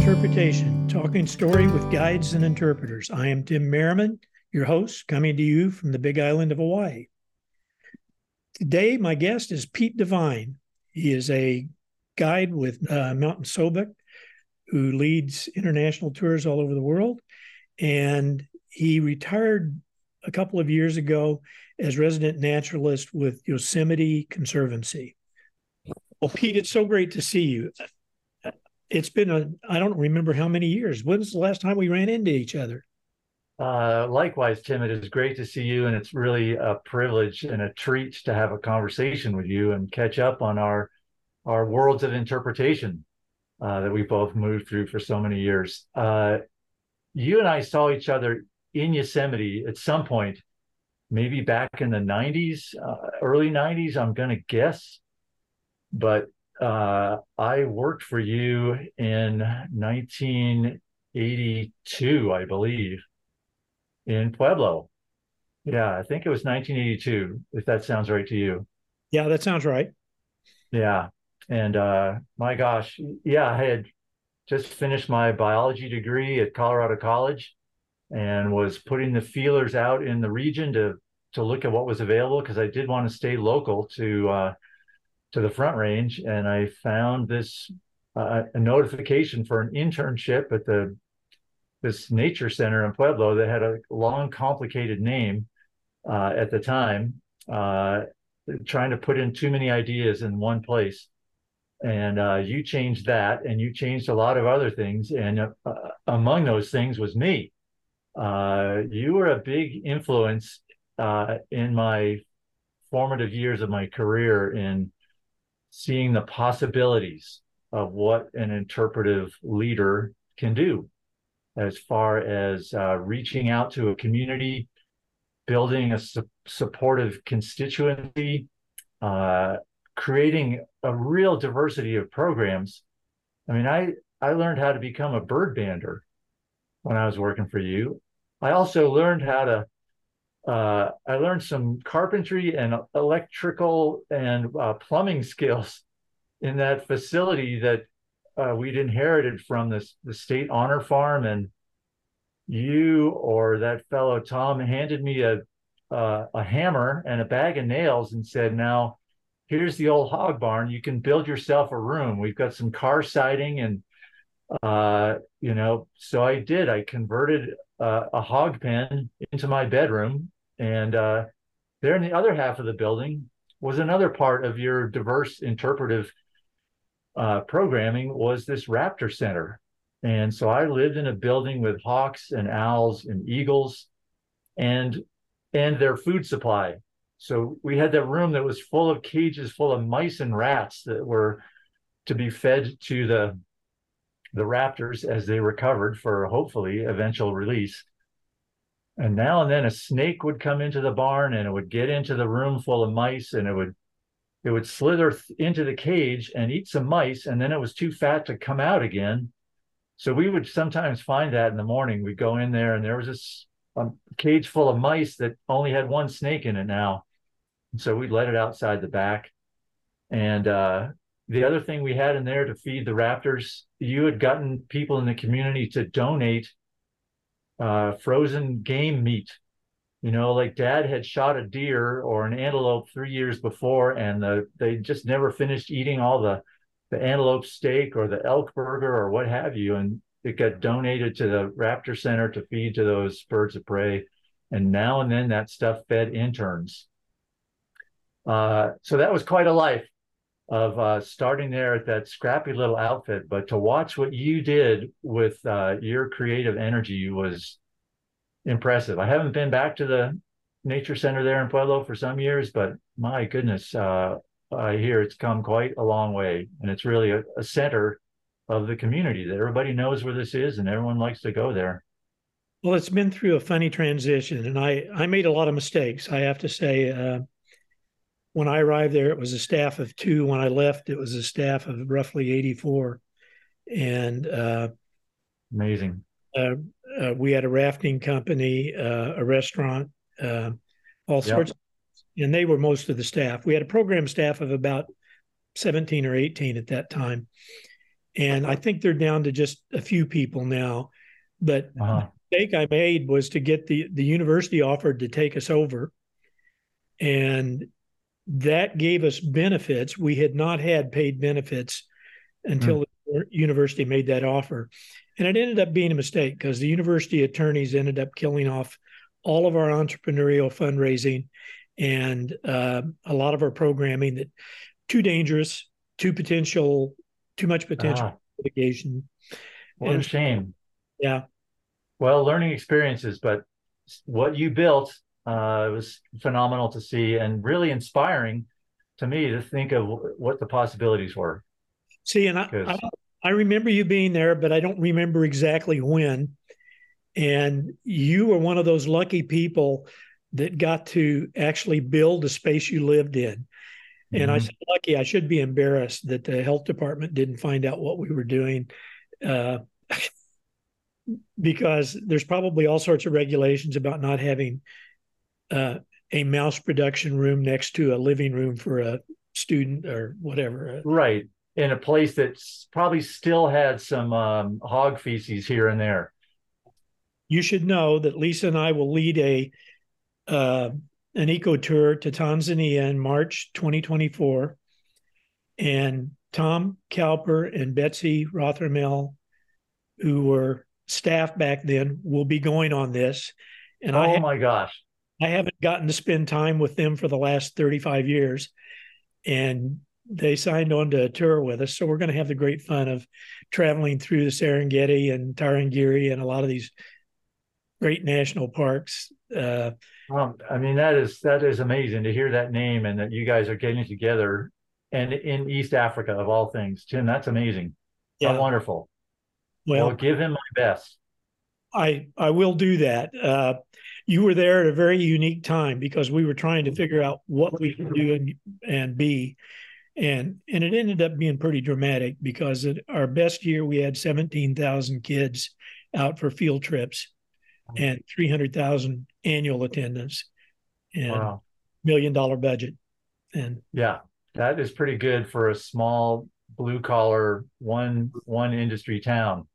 Interpretation, talking story with guides and interpreters. I am Tim Merriman, your host, coming to you from the big island of Hawaii. Today, my guest is Pete Devine. He is a guide with uh, Mountain Sobek who leads international tours all over the world. And he retired a couple of years ago as resident naturalist with Yosemite Conservancy. Well, Pete, it's so great to see you. It's been a, I don't remember how many years. When's the last time we ran into each other? Uh, likewise, Tim, it is great to see you, and it's really a privilege and a treat to have a conversation with you and catch up on our our worlds of interpretation uh, that we both moved through for so many years. Uh, you and I saw each other in Yosemite at some point, maybe back in the 90s, uh, early 90s, I'm going to guess. But uh, I worked for you in 1982, I believe, in Pueblo. Yeah, I think it was 1982, if that sounds right to you. Yeah, that sounds right. Yeah. And uh, my gosh, yeah, I had just finished my biology degree at Colorado College and was putting the feelers out in the region to to look at what was available because I did want to stay local to uh, to the Front Range, and I found this uh, a notification for an internship at the this nature center in Pueblo that had a long, complicated name uh, at the time, uh, trying to put in too many ideas in one place. And uh, you changed that, and you changed a lot of other things, and uh, among those things was me uh, you were a big influence uh, in my formative years of my career in seeing the possibilities of what an interpretive leader can do as far as uh, reaching out to a community, building a su- supportive constituency, uh, creating a real diversity of programs. I mean, I, I learned how to become a bird bander when I was working for you. I also learned how to. Uh, I learned some carpentry and electrical and uh, plumbing skills in that facility that uh, we'd inherited from this the state honor farm, and you or that fellow Tom handed me a a hammer and a bag of nails and said, "Now, here's the old hog barn. You can build yourself a room. We've got some car siding and." Uh, you know, so I did. I converted uh, a hog pen into my bedroom, and uh, there in the other half of the building was another part of your diverse interpretive uh, programming was this raptor center. And so I lived in a building with hawks and owls and eagles, and and their food supply. So we had that room that was full of cages full of mice and rats that were to be fed to the the raptors as they recovered for hopefully eventual release. And now and then a snake would come into the barn and it would get into the room full of mice and it would it would slither th- into the cage and eat some mice and then it was too fat to come out again. So we would sometimes find that in the morning. We'd go in there and there was a, um, cage full of mice that only had one snake in it now. And so we'd let it outside the back. And uh, the other thing we had in there to feed the raptors, you had gotten people in the community to donate uh, frozen game meat. You know, like dad had shot a deer or an antelope three years before, and the, they just never finished eating all the, the antelope steak or the elk burger or what have you. And it got donated to the Raptor Center to feed to those birds of prey. And now and then that stuff fed interns. Uh, so that was quite a life of uh, starting there at that scrappy little outfit, but to watch what you did with uh, your creative energy was impressive. I haven't been back to the nature center there in Pueblo for some years, but my goodness, uh, I hear it's come quite a long way, and it's really a, a center of the community that everybody knows where this is, and everyone likes to go there. Well, it's been through a funny transition, and I I made a lot of mistakes. I have to say, uh, when I arrived there, it was a staff of two. When I left, it was a staff of roughly 84. And uh, amazing. Uh, uh, we had a rafting company, uh, a restaurant, uh, all sorts. Yep. Of, and they were most of the staff. We had a program staff of about 17 or 18 at that time. and I think they're down to just a few people now. But uh-huh. the mistake I made was to get the the university offered to take us over, and that gave us benefits. We had not had paid benefits until mm. the university made that offer, and it ended up being a mistake because the university attorneys ended up killing off all of our entrepreneurial fundraising and uh, a lot of our programming that too dangerous, too potential, too much potential ah, litigation. What and, a shame. Yeah. Well, learning experiences, but what you built uh, it was phenomenal to see and really inspiring to me to think of what the possibilities were. See, and I, I, I remember you being there, but I don't remember exactly when. And you were one of those lucky people that got to actually build the space you lived in. And mm-hmm. I said, lucky, I should be embarrassed that the health department didn't find out what we were doing. Uh, because there's probably all sorts of regulations about not having uh, a mouse production room next to a living room for a student or whatever. Right. In a place that's probably still had some um, hog feces here and there. You should know that Lisa and I will lead a uh, an eco tour to Tanzania in March 2024. And Tom Cowper and Betsy Rothermel, who were staff back then, will be going on this. And oh I my gosh. I haven't gotten to spend time with them for the last 35 years. And they signed on to a tour with us. So we're going to have the great fun of traveling through the Serengeti and Tarangire and a lot of these great national parks. Uh, um, I mean, that is that is amazing to hear that name and that you guys are getting together and in East Africa of all things. Tim, that's amazing. Yeah. How wonderful. Well, well, give him my best. I I will do that. Uh, you were there at a very unique time because we were trying to figure out what we could do and and be, and and it ended up being pretty dramatic because at our best year we had seventeen thousand kids out for field trips, and three hundred thousand annual attendance, and wow. million dollar budget, and yeah, that is pretty good for a small blue collar one one industry town.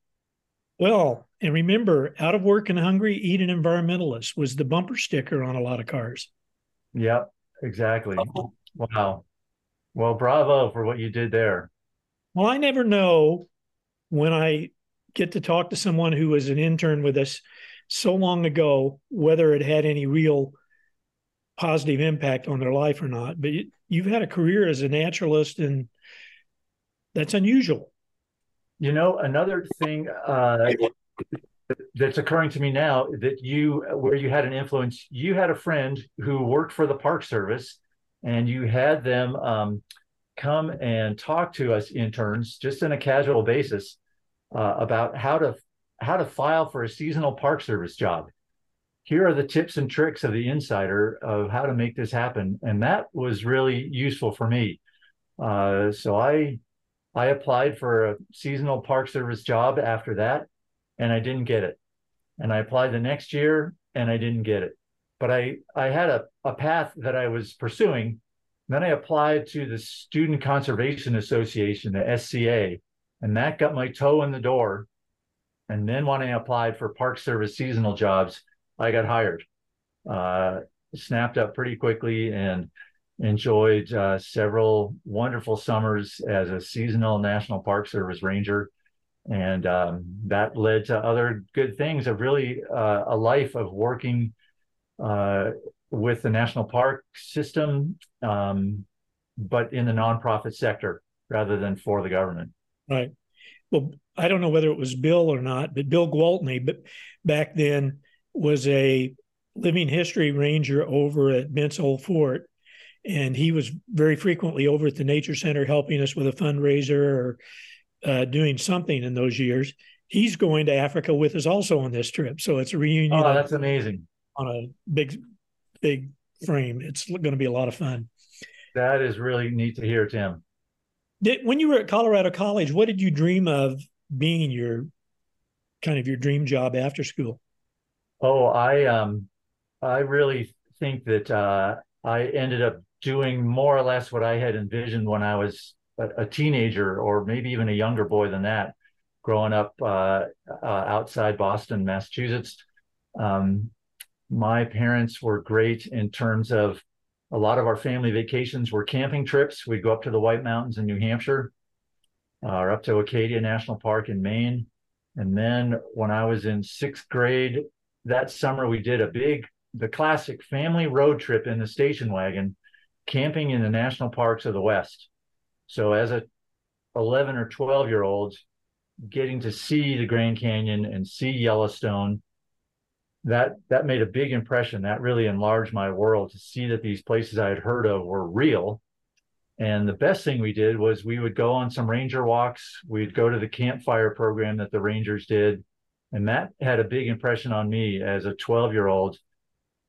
Well, and remember, out of work and hungry, eat an environmentalist was the bumper sticker on a lot of cars. Yep, exactly. Oh. Wow. Well, bravo for what you did there. Well, I never know when I get to talk to someone who was an intern with us so long ago whether it had any real positive impact on their life or not. But you've had a career as a naturalist, and that's unusual. You know, another thing uh, that's occurring to me now that you, where you had an influence, you had a friend who worked for the Park Service, and you had them um, come and talk to us interns just on a casual basis uh, about how to how to file for a seasonal Park Service job. Here are the tips and tricks of the insider of how to make this happen, and that was really useful for me. Uh, so I I applied for a seasonal Park Service job after that, and I didn't get it. And I applied the next year, and I didn't get it. But I I had a, a path that I was pursuing. Then I applied to the Student Conservation Association, the SCA, and that got my toe in the door. And then when I applied for Park Service seasonal jobs, I got hired. Uh, snapped up pretty quickly and enjoyed uh, several wonderful summers as a seasonal National Park Service ranger. And um, that led to other good things of really uh, a life of working uh, with the national park system, um, but in the nonprofit sector rather than for the government. Right. Well, I don't know whether it was Bill or not, but Bill Gwaltney, but back then was a living history ranger over at Bent's Old Fort and he was very frequently over at the nature center helping us with a fundraiser or uh, doing something in those years. He's going to africa with us also on this trip. So it's a reunion oh that's amazing. on a big big frame. It's going to be a lot of fun. That is really neat to hear tim. Did, when you were at colorado college what did you dream of being your kind of your dream job after school? Oh i um i really think that uh I ended up doing more or less what I had envisioned when I was a, teenager or maybe even a younger boy than that, growing up uh, uh, outside Boston, Massachusetts. Um, my parents were great in terms of a lot of our family vacations were camping trips. We'd go up to the White Mountains in New Hampshire uh, or up to Acadia National Park in Maine. And then when I was in sixth grade, that summer we did a big, the classic family road trip in the station wagon, camping in the national parks of the West. So as a 11 or 12 year old, getting to see the Grand Canyon and see Yellowstone that that made a big impression. That really enlarged my world to see that these places I had heard of were real. And the best thing we did was we would go on some ranger walks. We'd go to the campfire program that the rangers did. And that had a big impression on me as a 12 year old.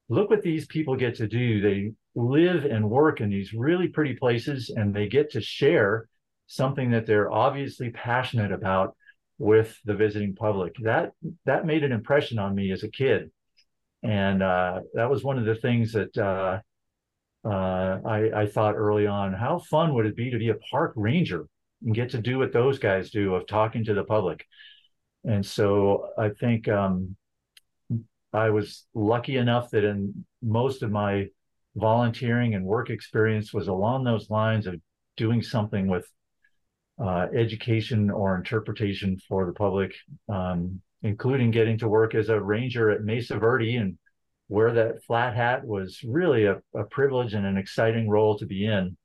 Look what these people get to do. They live and work in these really pretty places and they get to share something that they're obviously passionate about with the visiting public. That that made an impression on me as a kid, and uh, that was one of the things that uh, uh, I, I thought early on. How fun would it be to be a park ranger and get to do what those guys do of talking to the public? And so I think um, I was lucky enough that in most of my volunteering and work experience was along those lines of doing something with uh, education or interpretation for the public, um, including getting to work as a ranger at Mesa Verde and wear that flat hat was really a, a privilege and an exciting role to be in.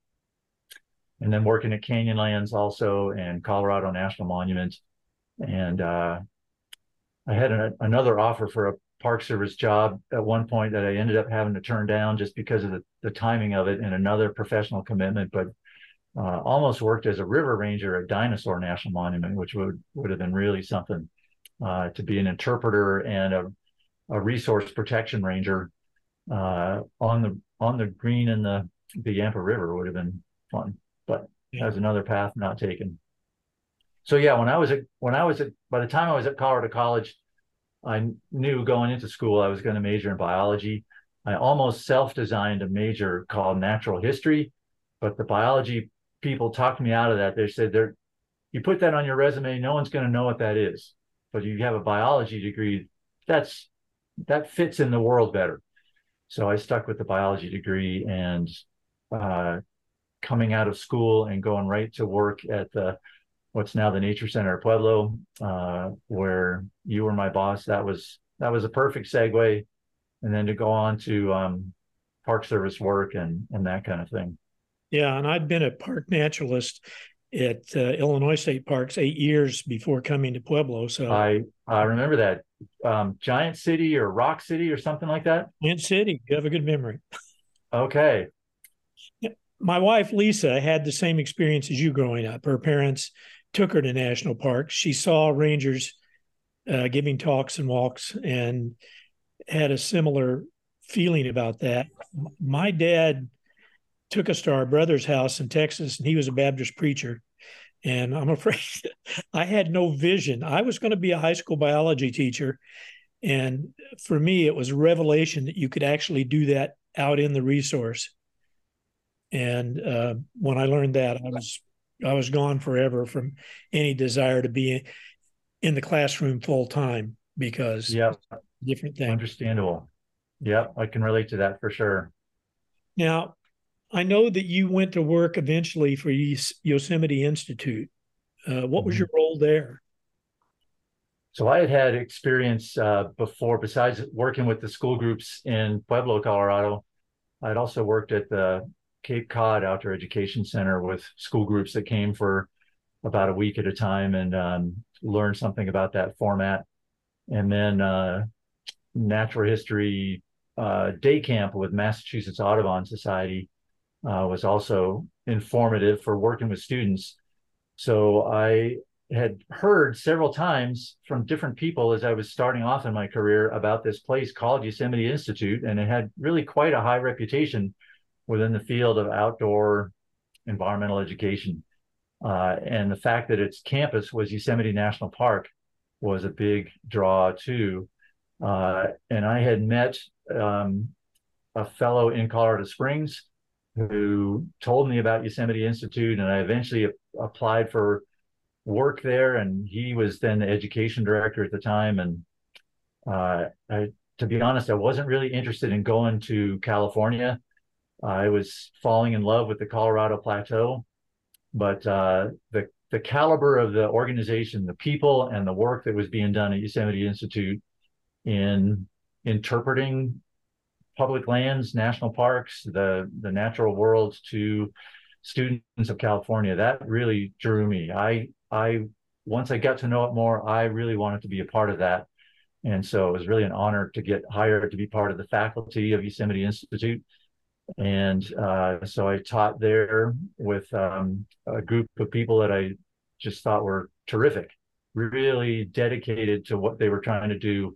And then working at Canyonlands also and Colorado National Monument. And uh, I had an, another offer for a Park Service job at one point that I ended up having to turn down just because of the, the timing of it and another professional commitment. But uh, almost worked as a river ranger at Dinosaur National Monument, which would would have been really something uh, to be an interpreter and a, a resource protection ranger uh, on the on the green in the the Yampa River would have been fun, but yeah. that was another path not taken. So yeah, when I was at when I was at by the time I was at Colorado College, I knew going into school I was going to major in biology. I almost self-designed a major called natural history, but the biology people talked me out of that. They said you put that on your resume, no one's going to know what that is. But you have a biology degree, that's that fits in the world better. So I stuck with the biology degree and uh, coming out of school and going right to work at the what's now the Nature Center of Pueblo, uh, where you were my boss. That was that was a perfect segue, and then to go on to um, Park Service work and and that kind of thing. Yeah, and I'd been a park naturalist at uh, Illinois State Parks eight years before coming to Pueblo. So I I remember that um, Giant City or Rock City or something like that. Giant City, you have a good memory. Okay. My wife Lisa had the same experience as you growing up. Her parents took her to national parks. She saw rangers uh, giving talks and walks, and had a similar feeling about that. My dad took us to our brother's house in Texas, and he was a Baptist preacher. And I'm afraid I had no vision. I was going to be a high school biology teacher. And for me, it was a revelation that you could actually do that out in the resource. And uh, when I learned that, I was I was gone forever from any desire to be in the classroom full time because yeah, different thing. Understandable. Yeah, I can relate to that for sure. Now, I know that you went to work eventually for Yosemite Institute. Uh, what was mm-hmm. your role there? So I had had experience uh, before, besides working with the school groups in Pueblo, Colorado. I'd also worked at the Cape Cod Outdoor Education Center with school groups that came for about a week at a time and um, learned something about that format. And then uh, natural history uh, day camp with Massachusetts Audubon Society uh, was also informative for working with students. So I had heard several times from different people as I was starting off in my career about this place called Yosemite Institute, and it had really quite a high reputation within the field of outdoor environmental education. Uh, and the fact that its campus was Yosemite National Park was a big draw too. Uh, and I had met um, a fellow in Colorado Springs who told me about Yosemite Institute, and I eventually applied for work there. And he was then the education director at the time. And uh, I, to be honest, I wasn't really interested in going to California. I was falling in love with the Colorado Plateau, but uh, the the caliber of the organization, the people, and the work that was being done at Yosemite Institute in interpreting public lands, national parks, the the natural world to students of California, that really drew me. I I once I got to know it more, I really wanted to be a part of that. And so it was really an honor to get hired to be part of the faculty of Yosemite Institute. And uh, so I taught there with um, a group of people that I just thought were terrific, really dedicated to what they were trying to do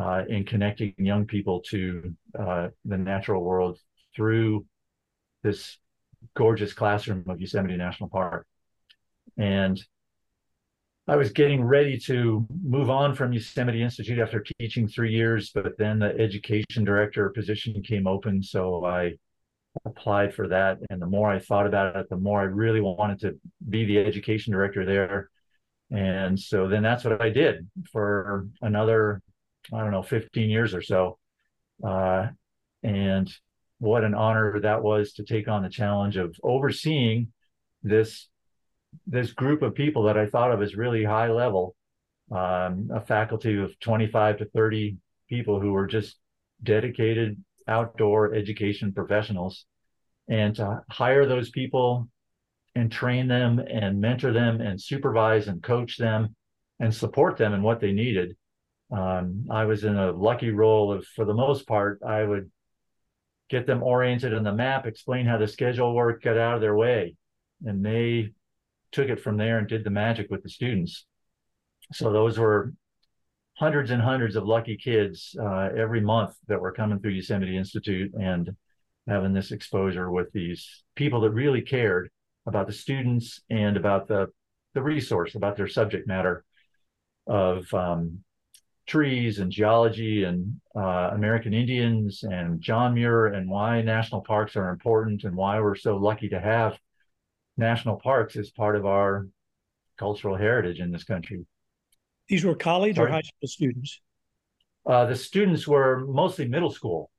uh, in connecting young people to uh, the natural world through this gorgeous classroom of Yosemite National Park. And I was getting ready to move on from Yosemite Institute after teaching three years, but then the education director position came open. So I applied for that. And the more I thought about it, the more I really wanted to be the education director there. And so then that's what I did for another I don't know, 15 years or so. Uh, and what an honor that was to take on the challenge of overseeing this this group of people that I thought of as really high level, um, a faculty of 25 to 30 people who were just dedicated outdoor education professionals, and to hire those people and train them and mentor them and supervise and coach them and support them in what they needed um, I was in a lucky role of, for the most part, I would get them oriented on the map, explain how the schedule worked, get out of their way, and they took it from there and did the magic with the students. So those were hundreds and hundreds of lucky kids uh, every month that were coming through Yosemite Institute and having this exposure with these people that really cared about the students and about the the resource, about their subject matter of um, trees and geology and uh, American Indians and John Muir and why national parks are important and why we're so lucky to have national parks as part of our cultural heritage in this country. These were college Sorry? or high school students? Uh, the students were mostly middle school.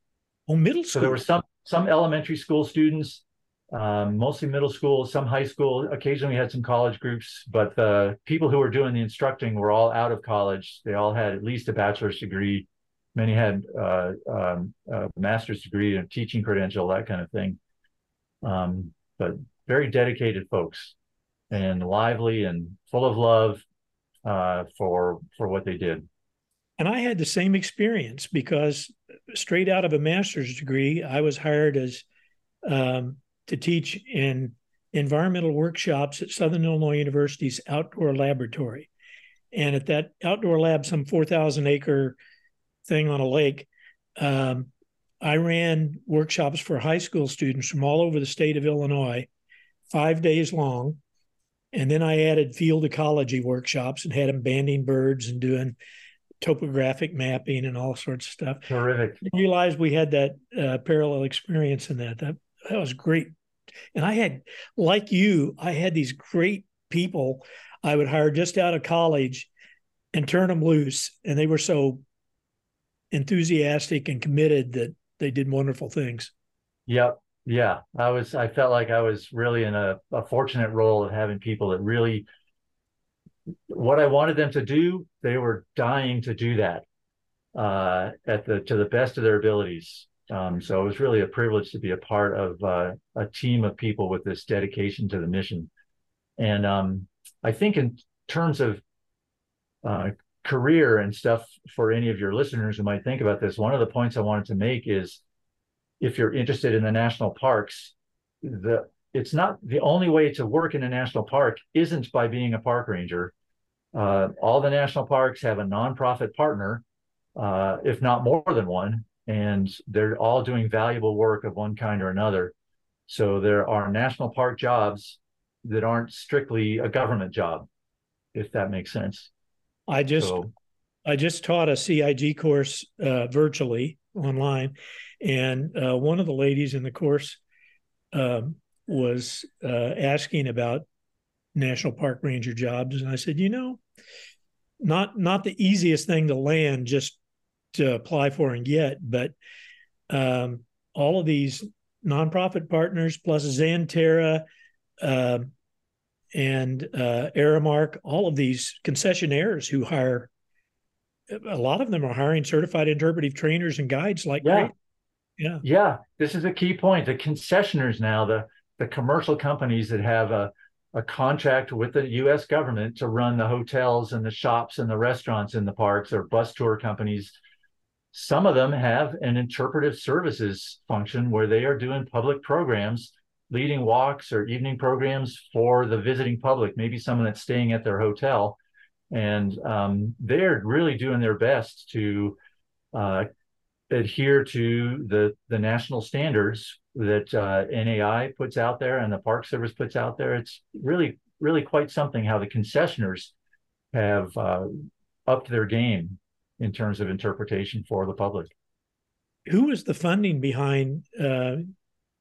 Oh, middle school. So there were some some elementary school students um, mostly middle school, some high school. Occasionally, we had some college groups, but the people who were doing the instructing were all out of college. They all had at least a bachelor's degree. Many had uh, um, a master's degree and teaching credential, that kind of thing. Um, but very dedicated folks, and lively and full of love uh, for for what they did. And I had the same experience because straight out of a master's degree, I was hired as um, to teach in environmental workshops at Southern Illinois University's outdoor laboratory. And at that outdoor lab, some 4,000 acre thing on a lake, um, I ran workshops for high school students from all over the state of Illinois, five days long. And then I added field ecology workshops and had them banding birds and doing topographic mapping and all sorts of stuff. Terrific. I realized we had that uh, parallel experience in that. That that was great and I had, like you, I had these great people I would hire just out of college and turn them loose. And they were so enthusiastic and committed that they did wonderful things. Yep. Yeah. I was, I felt like I was really in a, a fortunate role of having people that really, what I wanted them to do, they were dying to do that uh, at the to the best of their abilities. Um, so it was really a privilege to be a part of uh, a team of people with this dedication to the mission. And um, I think in terms of uh, career and stuff for any of your listeners who might think about this, one of the points I wanted to make is if you're interested in the national parks, the it's not the only way to work in a national park isn't by being a park ranger. Uh, all the national parks have a nonprofit partner, uh, if not more than one, and they're all doing valuable work of one kind or another. So there are national park jobs that aren't strictly a government job, if that makes sense. I just so, I just taught a CIG course uh, virtually online, and uh, one of the ladies in the course um, was uh, asking about national park ranger jobs, and I said, you know, not not the easiest thing to land just to apply for and get, but um, all of these nonprofit partners plus Xanterra uh, and uh, Aramark, all of these concessionaires who hire, a lot of them are hiring certified interpretive trainers and guides like yeah. Yeah. Yeah. This is a key point. The concessioners now, the the commercial companies that have a, a contract with the US government to run the hotels and the shops and the restaurants in the parks or bus tour companies some of them have an interpretive services function where they are doing public programs, leading walks or evening programs for the visiting public, maybe someone that's staying at their hotel. And um, they're really doing their best to uh, adhere to the, the national standards that uh, NAI puts out there and the Park Service puts out there. It's really, really quite something how the concessioners have uh, upped their game in terms of interpretation for the public. Who is the funding behind uh,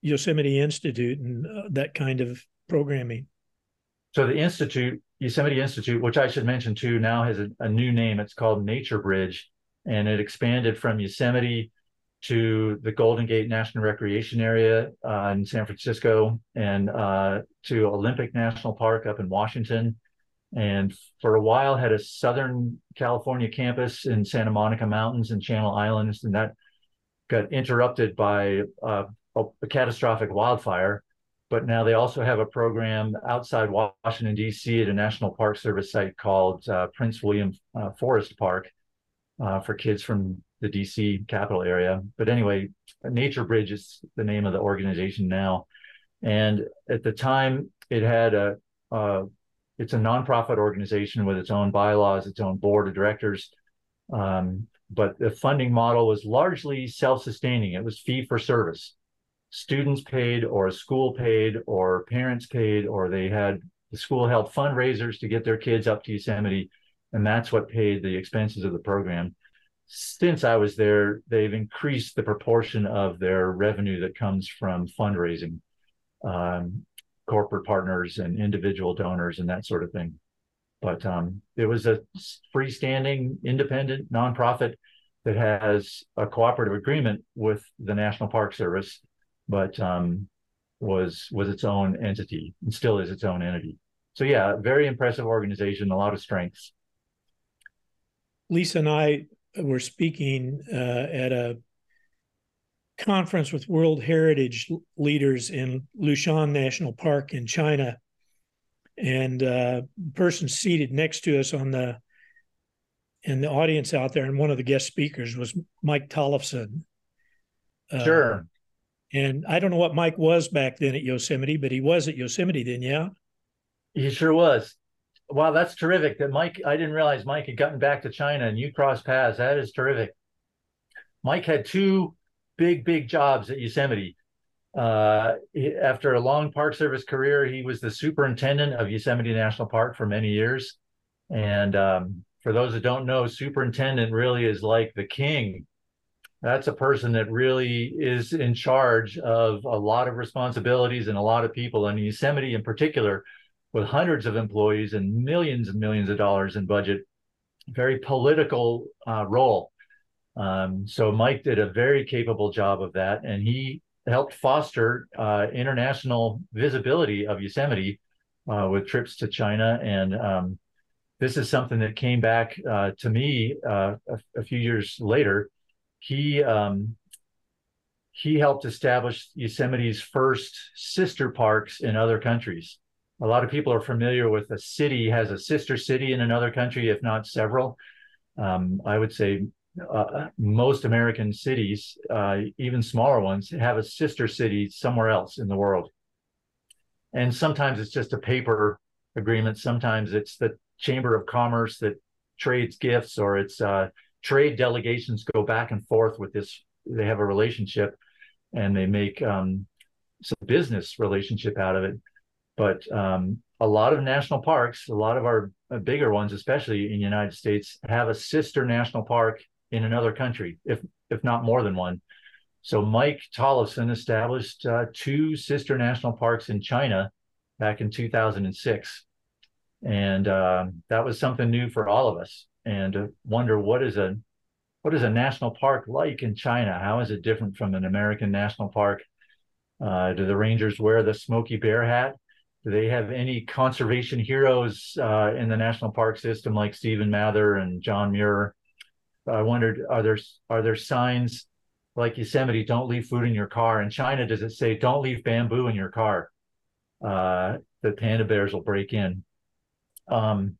Yosemite Institute and uh, that kind of programming? So the institute, Yosemite Institute, which I should mention too, now has a, a new name. It's called NatureBridge, and it expanded from Yosemite to the Golden Gate National Recreation Area uh, in San Francisco and uh, to Olympic National Park up in Washington and for a while had a Southern California campus in Santa Monica Mountains and Channel Islands, and that got interrupted by uh, a, a, catastrophic wildfire. But now they also have a program outside Washington D.C. at a National Park Service site called uh, Prince William uh, Forest Park uh, for kids from the D.C. capital area. But anyway, NatureBridge is the name of the organization now, and at the time it had a, a it's a nonprofit organization with its own bylaws, its own board of directors. Um, but the funding model was largely self-sustaining. It was fee for service. Students paid, or a school paid, or parents paid, or they had the school held fundraisers to get their kids up to Yosemite, and that's what paid the expenses of the program. Since I was there, they've increased the proportion of their revenue that comes from fundraising. Um, corporate partners and individual donors and that sort of thing. But um, it was a freestanding, independent nonprofit that has a cooperative agreement with the National Park Service, but um, was was its own entity and still is its own entity. So yeah, very impressive organization, a lot of strengths. Lisa and I were speaking uh, at a conference with World Heritage leaders in Lushan National Park in China. And uh, person seated next to us on the in the audience out there, and one of the guest speakers was Mike Tollefson. Uh, sure. And I don't know what Mike was back then at Yosemite, but he was at Yosemite then, yeah. He sure was. Wow, that's terrific. That Mike, I didn't realize Mike had gotten back to China and you crossed paths. That is terrific. Mike had two big, big jobs at Yosemite. Uh, after a long Park Service career, he was the superintendent of Yosemite National Park for many years. And um, for those that don't know, superintendent really is like the king. That's a person that really is in charge of a lot of responsibilities and a lot of people. And Yosemite, in particular, with hundreds of employees and millions and millions of dollars in budget, very political uh, role. Um, so Mike did a very capable job of that, and he helped foster uh, international visibility of Yosemite uh, with trips to China. And um, this is something that came back uh, to me uh, a, a, few years later. He um, he helped establish Yosemite's first sister parks in other countries. A lot of people are familiar with a city has a sister city in another country, if not several. Um, I would say uh, most American cities, uh, even smaller ones, have a sister city somewhere else in the world. And sometimes it's just a paper agreement. Sometimes it's the Chamber of Commerce that trades gifts, or it's uh, trade delegations go back and forth with this. They have a relationship, and they make um, some business relationship out of it. But um, a lot of national parks, a lot of our uh, bigger ones, especially in the United States, have a sister national park in another country, if if not more than one. So Mike Tollefson established uh, two sister national parks in China back in 2006. And uh, that was something new for all of us. And to wonder what is a what is a national park like in China? How is it different from an American national park? Uh, do the rangers wear the Smokey Bear hat? Do they have any conservation heroes uh, in the national park system like Stephen Mather and John Muir? I wondered, are there are there signs like Yosemite, don't leave food in your car? In China, does it say don't leave bamboo in your car? Uh, the panda bears will break in. Um,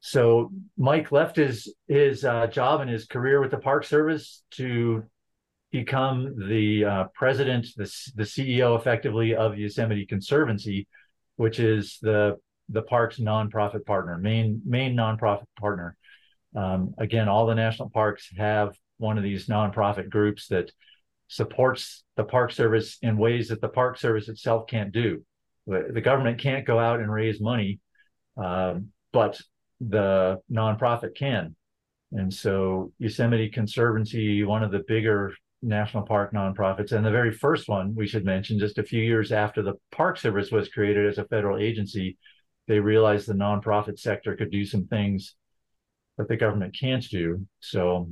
so Mike left his his uh, job and his career with the Park Service to become the uh, president, the the CEO, effectively of Yosemite Conservancy, which is the the park's nonprofit partner, main main nonprofit partner. Um, again, all the national parks have one of these nonprofit groups that supports the Park Service in ways that the Park Service itself can't do. The government can't go out and raise money, um, but the nonprofit can. And so Yosemite Conservancy, one of the bigger national park nonprofits, and the very first one we should mention, just a few years after the Park Service was created as a federal agency, they realized the nonprofit sector could do some things that the government can't do. So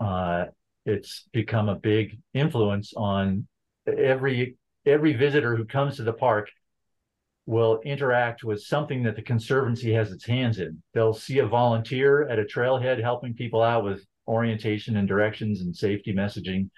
uh, it's become a big influence on every every visitor who comes to the park will interact with something that the conservancy has its hands in. They'll see a volunteer at a trailhead helping people out with orientation and directions and safety messaging.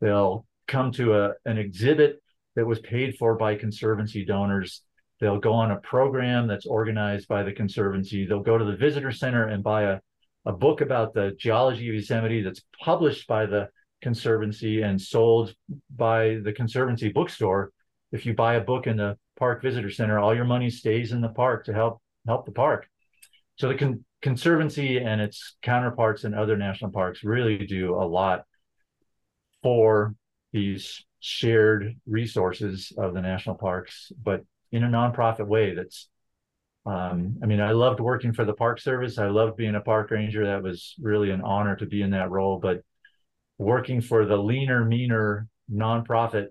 They'll come to a, an exhibit that was paid for by conservancy donors. They'll go on a program that's organized by the conservancy. They'll go to the visitor center and buy a, a book about the geology of Yosemite that's published by the conservancy and sold by the conservancy bookstore. If you buy a book in the park visitor center, all your money stays in the park to help help the park. So the con- conservancy and its counterparts in other national parks really do a lot for these shared resources of the national parks, but in a nonprofit way that's um, I mean, I loved working for the Park Service. I loved being a park ranger. That was really an honor to be in that role. But working for the leaner, meaner nonprofit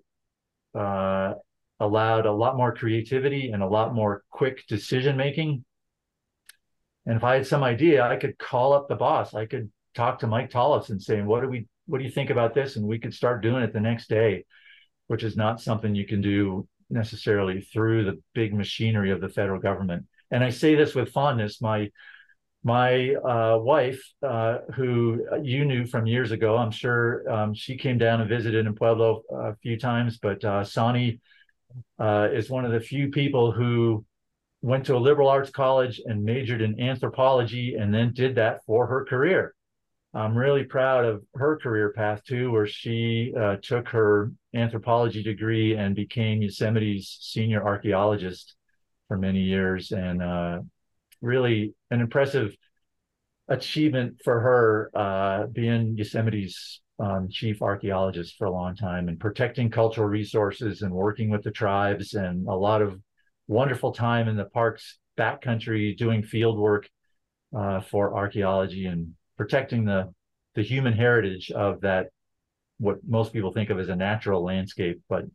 uh, allowed a lot more creativity and a lot more quick decision making and if I had some idea, I could call up the boss. I could talk to Mike Tollis and say, "What do we? What do you think about this?" And we could start doing it the next day, which is not something you can do necessarily through the big machinery of the federal government. And I say this with fondness. My my uh, wife, uh, who you knew from years ago, I'm sure um, she came down and visited in Pueblo a few times. But uh, Sani uh, is one of the few people who went to a liberal arts college and majored in anthropology and then did that for her career. I'm really proud of her career path too, where she uh, took her anthropology degree and became Yosemite's senior archaeologist for many years, and uh, really an impressive achievement for her uh, being Yosemite's um, chief archaeologist for a long time and protecting cultural resources and working with the tribes and a lot of wonderful time in the park's backcountry doing field work uh, for archaeology and protecting the the human heritage of that what most people think of as a natural landscape but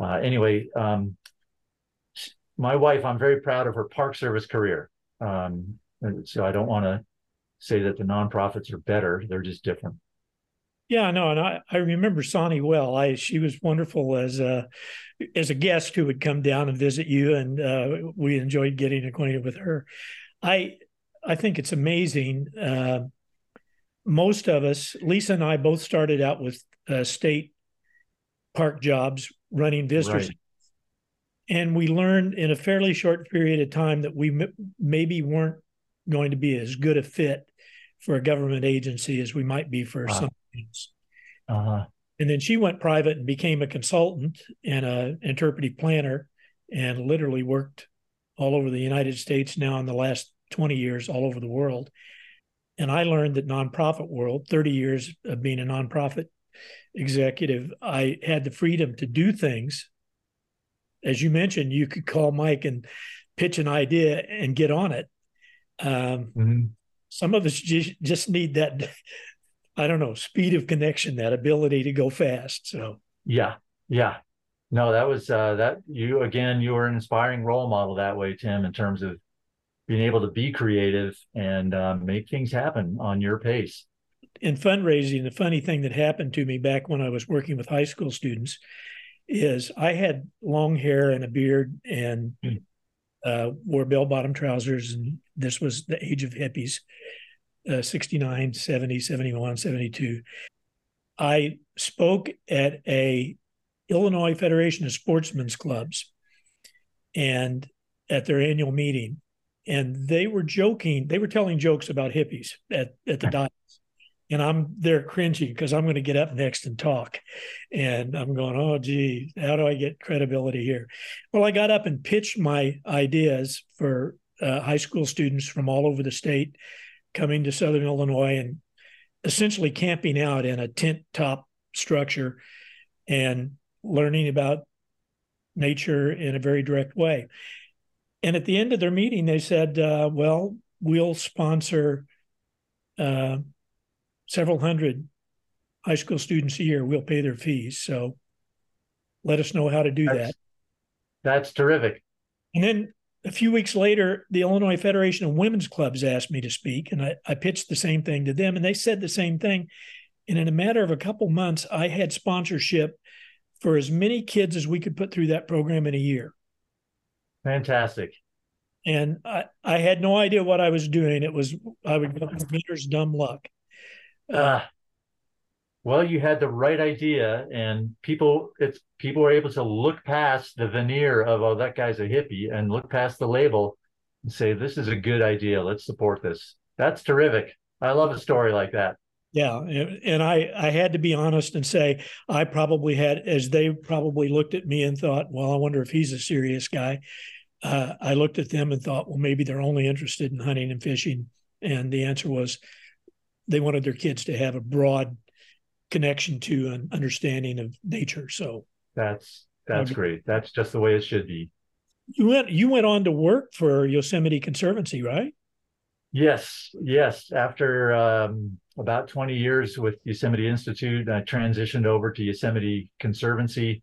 uh, anyway um, my wife i'm very proud of her park service career. Um, so i don't want to say that the nonprofits are better they're just different yeah, no, and I, I remember Sani well. I she was wonderful as a as a guest who would come down and visit you, and uh, we enjoyed getting acquainted with her. I I think it's amazing. Uh, most of us, Lisa and I, both started out with uh, state park jobs running visitors, right. and we learned in a fairly short period of time that we m- maybe weren't going to be as good a fit for a government agency as we might be for wow. some uh-huh. And then she went private and became a consultant and an interpretive planner and literally worked all over the United States now in the last 20 years, all over the world. And I learned that nonprofit world, 30 years of being a nonprofit executive, I had the freedom to do things. As you mentioned, you could call Mike and pitch an idea and get on it. Um, mm-hmm. Some of us just, just need that I don't know, speed of connection, that ability to go fast. So yeah, yeah. No, that was uh that you again, you were an inspiring role model that way, Tim, in terms of being able to be creative and uh, make things happen on your pace. In fundraising, the funny thing that happened to me back when I was working with high school students is I had long hair and a beard and mm. uh, wore bell bottom trousers. And this was the age of hippies uh, 69, 70, 71, 72. I spoke at a Illinois Federation of Sportsmen's Clubs and at their annual meeting. And they were joking, they were telling jokes about hippies at, at the dot and I'm there cringing because I'm going to get up next and talk. And I'm going, oh, gee, how do I get credibility here? Well, I got up and pitched my ideas for uh, high school students from all over the state coming to Southern Illinois and essentially camping out in a tent top structure and learning about nature in a very direct way. And at the end of their meeting, they said, uh, well, we'll sponsor. Uh, several hundred high school students a year We'll pay their fees. So let us know how to do that's, that. That's terrific. And then a few weeks later, the Illinois Federation of Women's Clubs asked me to speak, and I, I pitched the same thing to them, and they said the same thing. And in a matter of a couple months, I had sponsorship for as many kids as we could put through that program in a year. Fantastic. And I, I had no idea what I was doing. It was I would go meters dumb luck. Uh, well, you had the right idea, and people it's people were able to look past the veneer of oh that guy's a hippie and look past the label and say this is a good idea. Let's support this. That's terrific. I love a story like that. Yeah, and I I had to be honest and say I probably had as they probably looked at me and thought, well, I wonder if he's a serious guy. Uh, I looked at them and thought, well, maybe they're only interested in hunting and fishing, and the answer was they wanted their kids to have a broad connection to an understanding of nature. So that's that's great. That's just the way it should be. You went you went on to work for Yosemite Conservancy, right? Yes, yes. After um, about 20 years with Yosemite Institute, I transitioned over to Yosemite Conservancy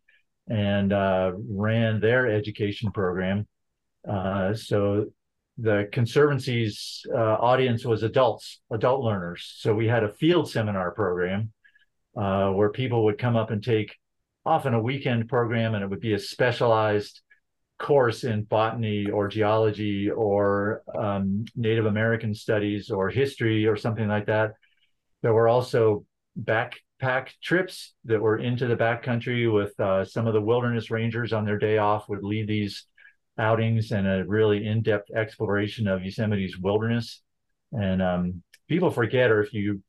and uh, ran their education program. Uh, so the conservancy's uh, audience was adults, adult learners. So we had a field seminar program uh, where people would come up and take often a weekend program, and it would be a specialized course in botany or geology or um, Native American studies or history or something like that. There were also backpack trips that were into the backcountry with uh, some of the wilderness rangers on their day off would lead these outings and a really in-depth exploration of Yosemite's wilderness. And um, people forget, or if you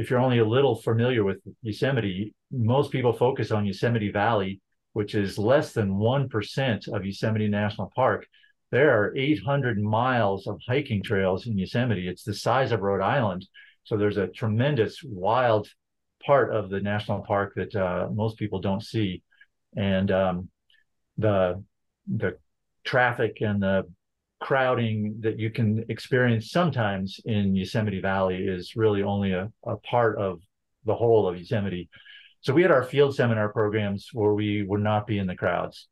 if you're only a little familiar with Yosemite, most people focus on Yosemite Valley, which is less than one percent of Yosemite National Park. There are 800 miles of hiking trails in Yosemite. It's the size of Rhode Island, so there's a tremendous wild part of the national park that uh, most people don't see, and um, the the traffic and the crowding that you can experience sometimes in Yosemite Valley is really only a, a part of the whole of Yosemite. So we had our field seminar programs where we would not be in the crowds.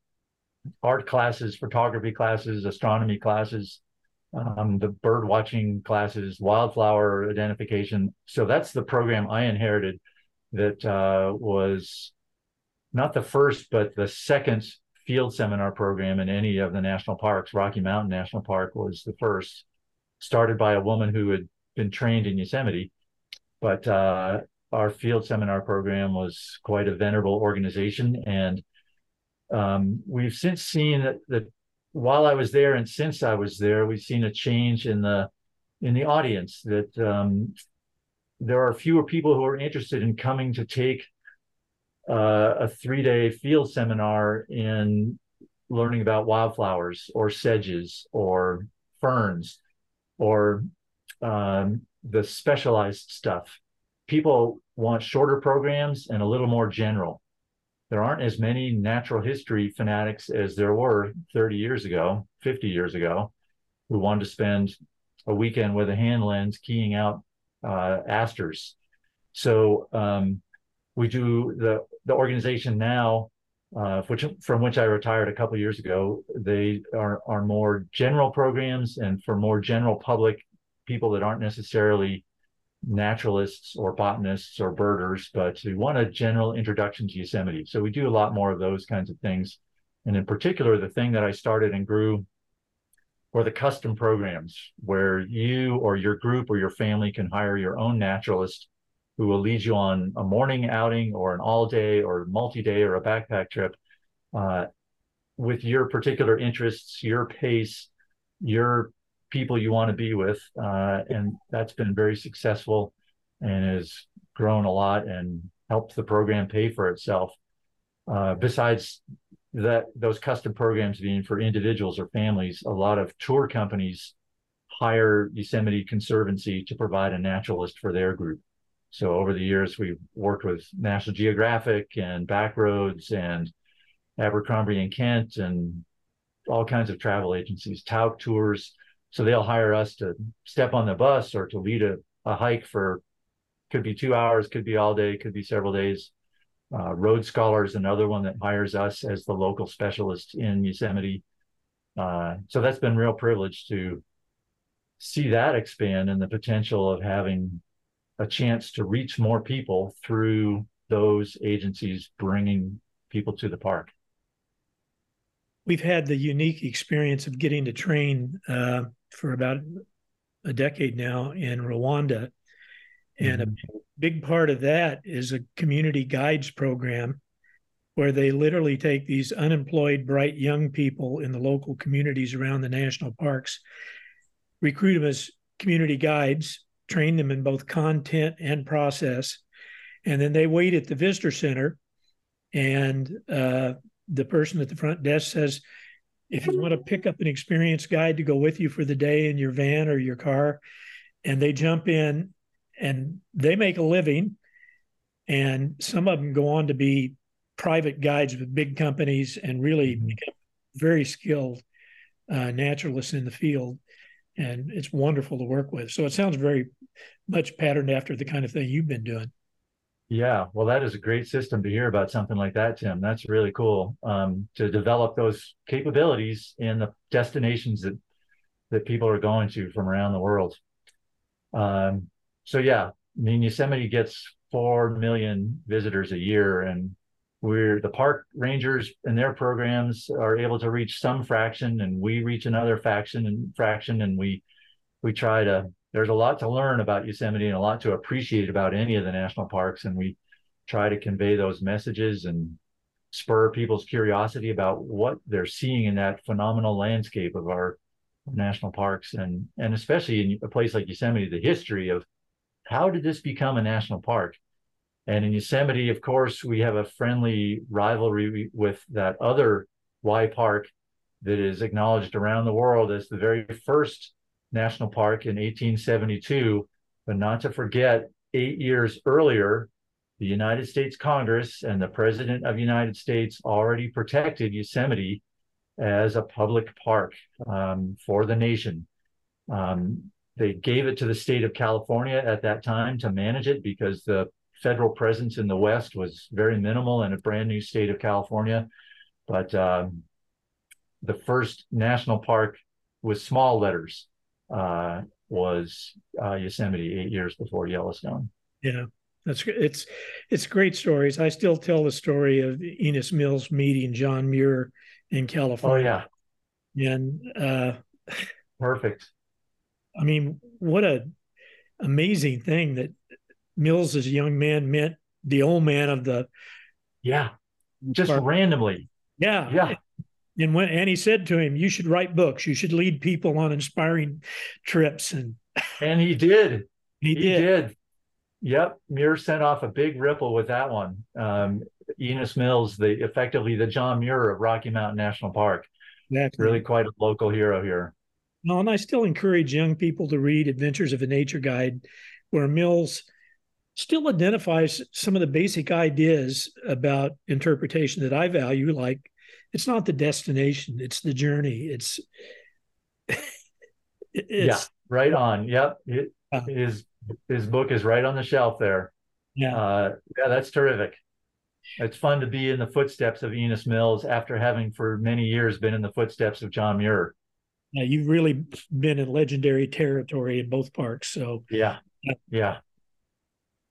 Art classes, photography classes, astronomy classes, um, the bird watching classes, wildflower identification. So that's the program I inherited that uh, was not the first, but the second field seminar program in any of the national parks. Rocky Mountain National Park was the first, started by a woman who had been trained in Yosemite. But uh, our field seminar program was quite a venerable organization. And um, we've since seen that, that while I was there and since I was there, we've seen a change in the in the audience that um, there are fewer people who are interested in coming to take uh, a three day field seminar in learning about wildflowers or sedges or ferns or um, the specialized stuff. People want shorter programs and a little more general. There aren't as many natural history fanatics as there were 30 years ago, 50 years ago, who wanted to spend a weekend with a hand lens keying out uh, asters So um, we do the the organization now, uh, which from which I retired a couple years ago. They are are more general programs and for more general public people that aren't necessarily naturalists or botanists or birders, but we want a general introduction to Yosemite. So we do a lot more of those kinds of things. And in particular, the thing that I started and grew were the custom programs where you or your group or your family can hire your own naturalist who will lead you on a morning outing or an all day or multi day or a backpack trip uh, with your particular interests, your pace, your people you want to be with. Uh, and that's been very successful and has grown a lot and helped the program pay for itself. Uh, besides that, those custom programs being for individuals or families, a lot of tour companies hire Yosemite Conservancy to provide a naturalist for their group. So over the years, we've worked with National Geographic and Backroads and Abercrombie and Kent and all kinds of travel agencies, Tauk Tours. So they'll hire us to step on the bus or to lead a, a hike for could be two hours, could be all day, could be several days. Uh, Road Scholar is another one that hires us as the local specialist in Yosemite. Uh, so that's been real privilege to see that expand and the potential of having a chance to reach more people through those agencies bringing people to the park. We've had the unique experience of getting to train uh, for about a decade now in Rwanda. And mm-hmm. a big part of that is a community guides program where they literally take these unemployed, bright young people in the local communities around the national parks, recruit them as community guides, train them in both content and process. And then they wait at the visitor center, and uh, the person at the front desk says, if you want to pick up an experienced guide to go with you for the day in your van or your car, and they jump in and they make a living. And some of them go on to be private guides with big companies and really mm-hmm. become very skilled uh, naturalists in the field. And it's wonderful to work with. So it sounds very much patterned after the kind of thing you've been doing. Yeah, well, that is a great system to hear about something like that, Tim. That's really cool um, to develop those capabilities in the destinations that that people are going to from around the world. Um, so yeah, I mean, Yosemite gets four million visitors a year, and we're the park rangers and their programs are able to reach some fraction, and we reach another faction and fraction, and we we try to there's a lot to learn about Yosemite and a lot to appreciate about any of the national parks. And we try to convey those messages and spur people's curiosity about what they're seeing in that phenomenal landscape of our national parks and and especially in a place like Yosemite, the history of how did this become a national park? And in Yosemite, of course, we have a friendly rivalry with that other Y Park that is acknowledged around the world as the very first National Park in 1872, but not to forget, eight years earlier, the United States Congress and the President of the United States already protected Yosemite as a public park um, for the nation. Um, they gave it to the state of California at that time to manage it because the federal presence in the West was very minimal in a brand new state of California. But um, the first national park with small letters uh, was uh, Yosemite eight years before Yellowstone. Yeah, that's it's it's great stories. I still tell the story of Enos Mills meeting John Muir in California. Oh yeah, and uh, perfect. I mean, what a amazing thing that Mills as a young man met the old man of the yeah, just randomly. Yeah, yeah. And when and he said to him, "You should write books. You should lead people on inspiring trips." And and he did. he, he did. did. Yep, Muir sent off a big ripple with that one. Um, Enos Mills, the effectively the John Muir of Rocky Mountain National Park. Exactly. Really quite a local hero here. No, and I still encourage young people to read Adventures of a Nature Guide, where Mills still identifies some of the basic ideas about interpretation that I value, like it's not the destination it's the journey it's, it's yeah right on yep it, uh, his his book is right on the shelf there Yeah. Uh, yeah, that's terrific. It's fun to be in the footsteps of Enos Mills after having for many years been in the footsteps of John Muir. Yeah, you've really been in legendary territory in both parks. So yeah, yeah.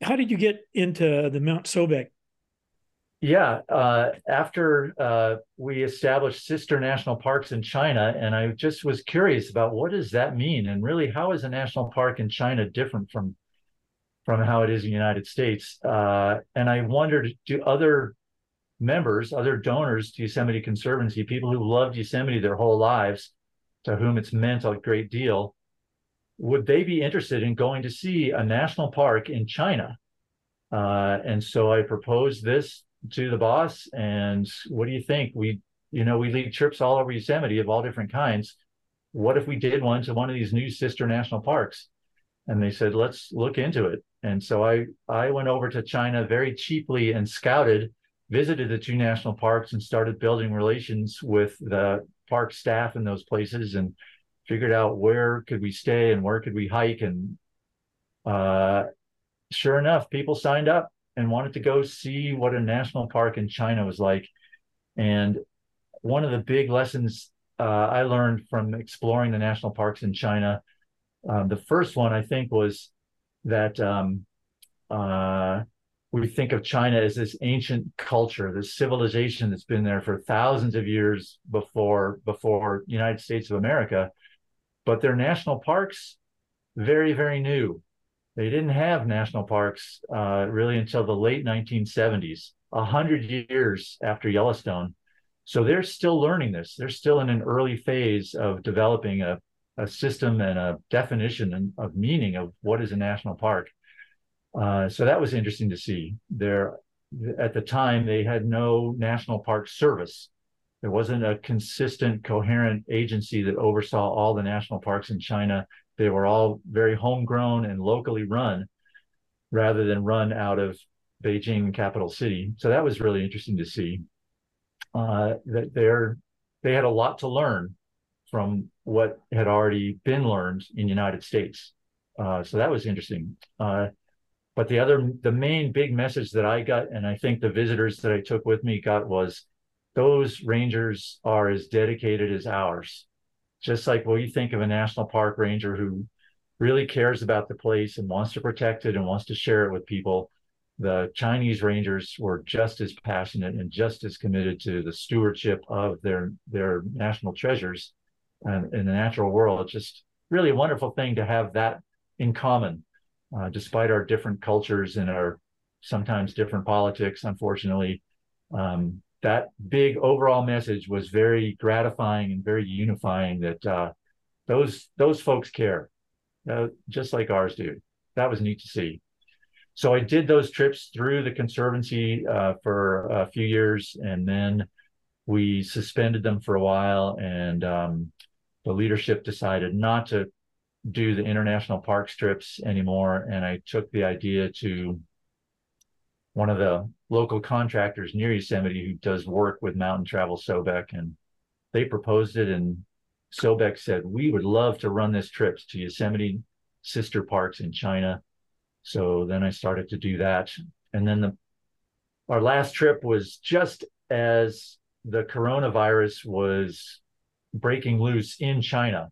How did you get into the Mount Sobek? Yeah, uh, after uh, we established sister national parks in China, and I just was curious about what does that mean, and really, how is a national park in China different from from how it is in the United States? Uh, and I wondered, do other members, other donors to Yosemite Conservancy, people who loved Yosemite their whole lives, to whom it's meant a great deal, would they be interested in going to see a national park in China? Uh, and so I proposed this to the boss. And what do you think? We, you know, we lead trips all over Yosemite of all different kinds. What if we did one to one of these new sister national parks? And they said, let's look into it. And so I, I went over to China very cheaply and scouted, visited the two national parks and started building relations with the park staff in those places and figured out where could we stay and where could we hike and uh, sure enough people signed up and wanted to go see what a national park in china was like. And one of the big lessons uh, i learned from exploring the national parks in china um, the first one i think was that um, uh, we think of China as this ancient culture, this civilization that's been there for thousands of years before before United States of America, but their national parks very very new. They didn't have national parks uh, really until the late 1970s, a hundred years after Yellowstone. So they're still learning this. They're still in an early phase of developing a, a system and a definition of meaning of what is a national park. Uh, so that was interesting to see. There, at the time, they had no national park service. There wasn't a consistent, coherent agency that oversaw all the national parks in China. They were all very homegrown and locally run, rather than run out of Beijing, capital city. So that was really interesting to see. Uh, that they're they had a lot to learn from what had already been learned in the United States. Uh, so that was interesting. Uh, but the other, the main big message that I got, and I think the visitors that I took with me got was those rangers are as dedicated as ours. Just like when you think of a national park ranger who really cares about the place and wants to protect it and wants to share it with people, the Chinese rangers were just as passionate and just as committed to the stewardship of their their national treasures and in the natural world. It's just really a wonderful thing to have that in common uh, despite our different cultures and our sometimes different politics, unfortunately, um, that big overall message was very gratifying and very unifying. That uh, those those folks care, uh, just like ours do. That was neat to see. So I did those trips through the conservancy uh, for a few years, and then we suspended them for a while, and um, the leadership decided not to do the international park trips anymore. And I took the idea to one of the local contractors near Yosemite who does work with Mountain Travel Sobek. And they proposed it. And Sobek said, We would love to run this trips to Yosemite sister parks in China. So then I started to do that. And then the our last trip was just as the coronavirus was breaking loose in China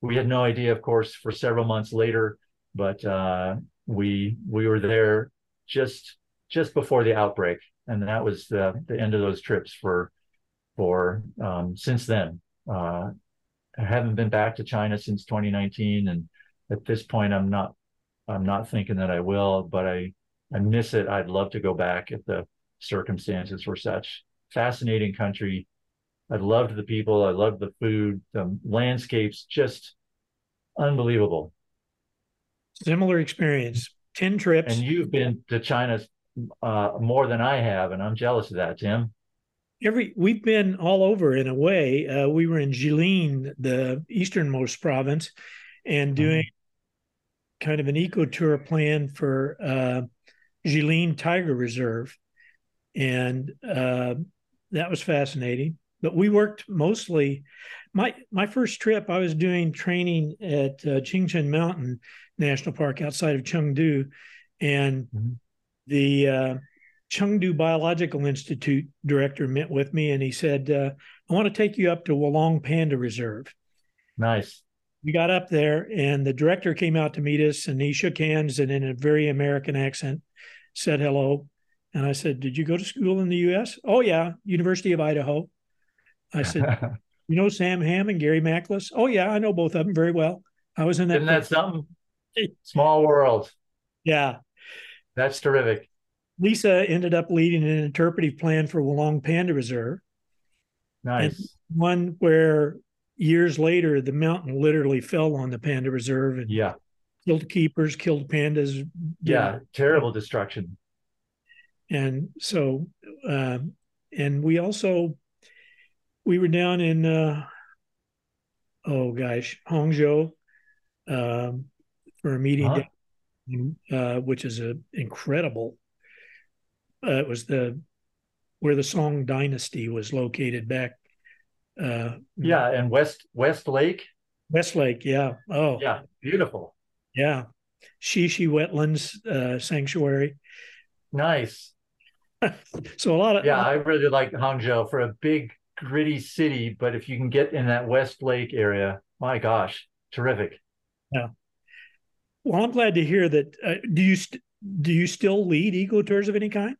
we had no idea, of course, for several months later, but uh, we we were there just just before the outbreak, and that was the the end of those trips for for um, since then. Uh, I haven't been back to China since 2019, and at this point, I'm not I'm not thinking that I will, but I I miss it. I'd love to go back if the circumstances were such. Fascinating country, I loved the people. I loved the food. The landscapes just unbelievable. Similar experience. Ten trips. And you've been to China uh, more than I have, and I'm jealous of that, Tim. Every we've been all over in a way. Uh, we were in Jilin, the easternmost province, and mm-hmm. doing mm-hmm. kind of an eco tour plan for uh, Jilin Tiger Reserve, and uh, that was fascinating but we worked mostly. My my first trip, I was doing training at uh, Qingcheng Mountain National Park outside of Chengdu, and mm-hmm. The uh, Chengdu Biological Institute director met with me and he said, uh, I want to take you up to Wolong Panda Reserve. Nice. We got up there and the director came out to meet us and he shook hands and in a very American accent said hello. And I said, Did you go to school in the US? Oh, yeah, University of Idaho. I said, You know Sam Ham and Gary Machlis? Oh, yeah, I know both of them very well. I was in that. Isn't that something? Small world. Yeah. That's terrific. Lisa ended up leading an interpretive plan for Wolong Panda Reserve. Nice. one where years later the mountain literally fell on the panda reserve and yeah, killed keepers, killed pandas. Yeah, terrible destruction. And so, uh, and we also we were down in uh, oh gosh, Hangzhou um, for a meeting, huh? Uh, which is an incredible uh, it was the where the Song Dynasty was located back. Uh, yeah, and West West Lake. West Lake, yeah. Oh, yeah, beautiful. Yeah, Xixi Wetlands uh, Sanctuary. Nice. so a lot of yeah, I really like Hangzhou for a big gritty city, but if you can get in that West Lake area, my gosh, terrific. Yeah. Well, I'm glad to hear that. Uh, do you st- do you still lead eco tours of any kind?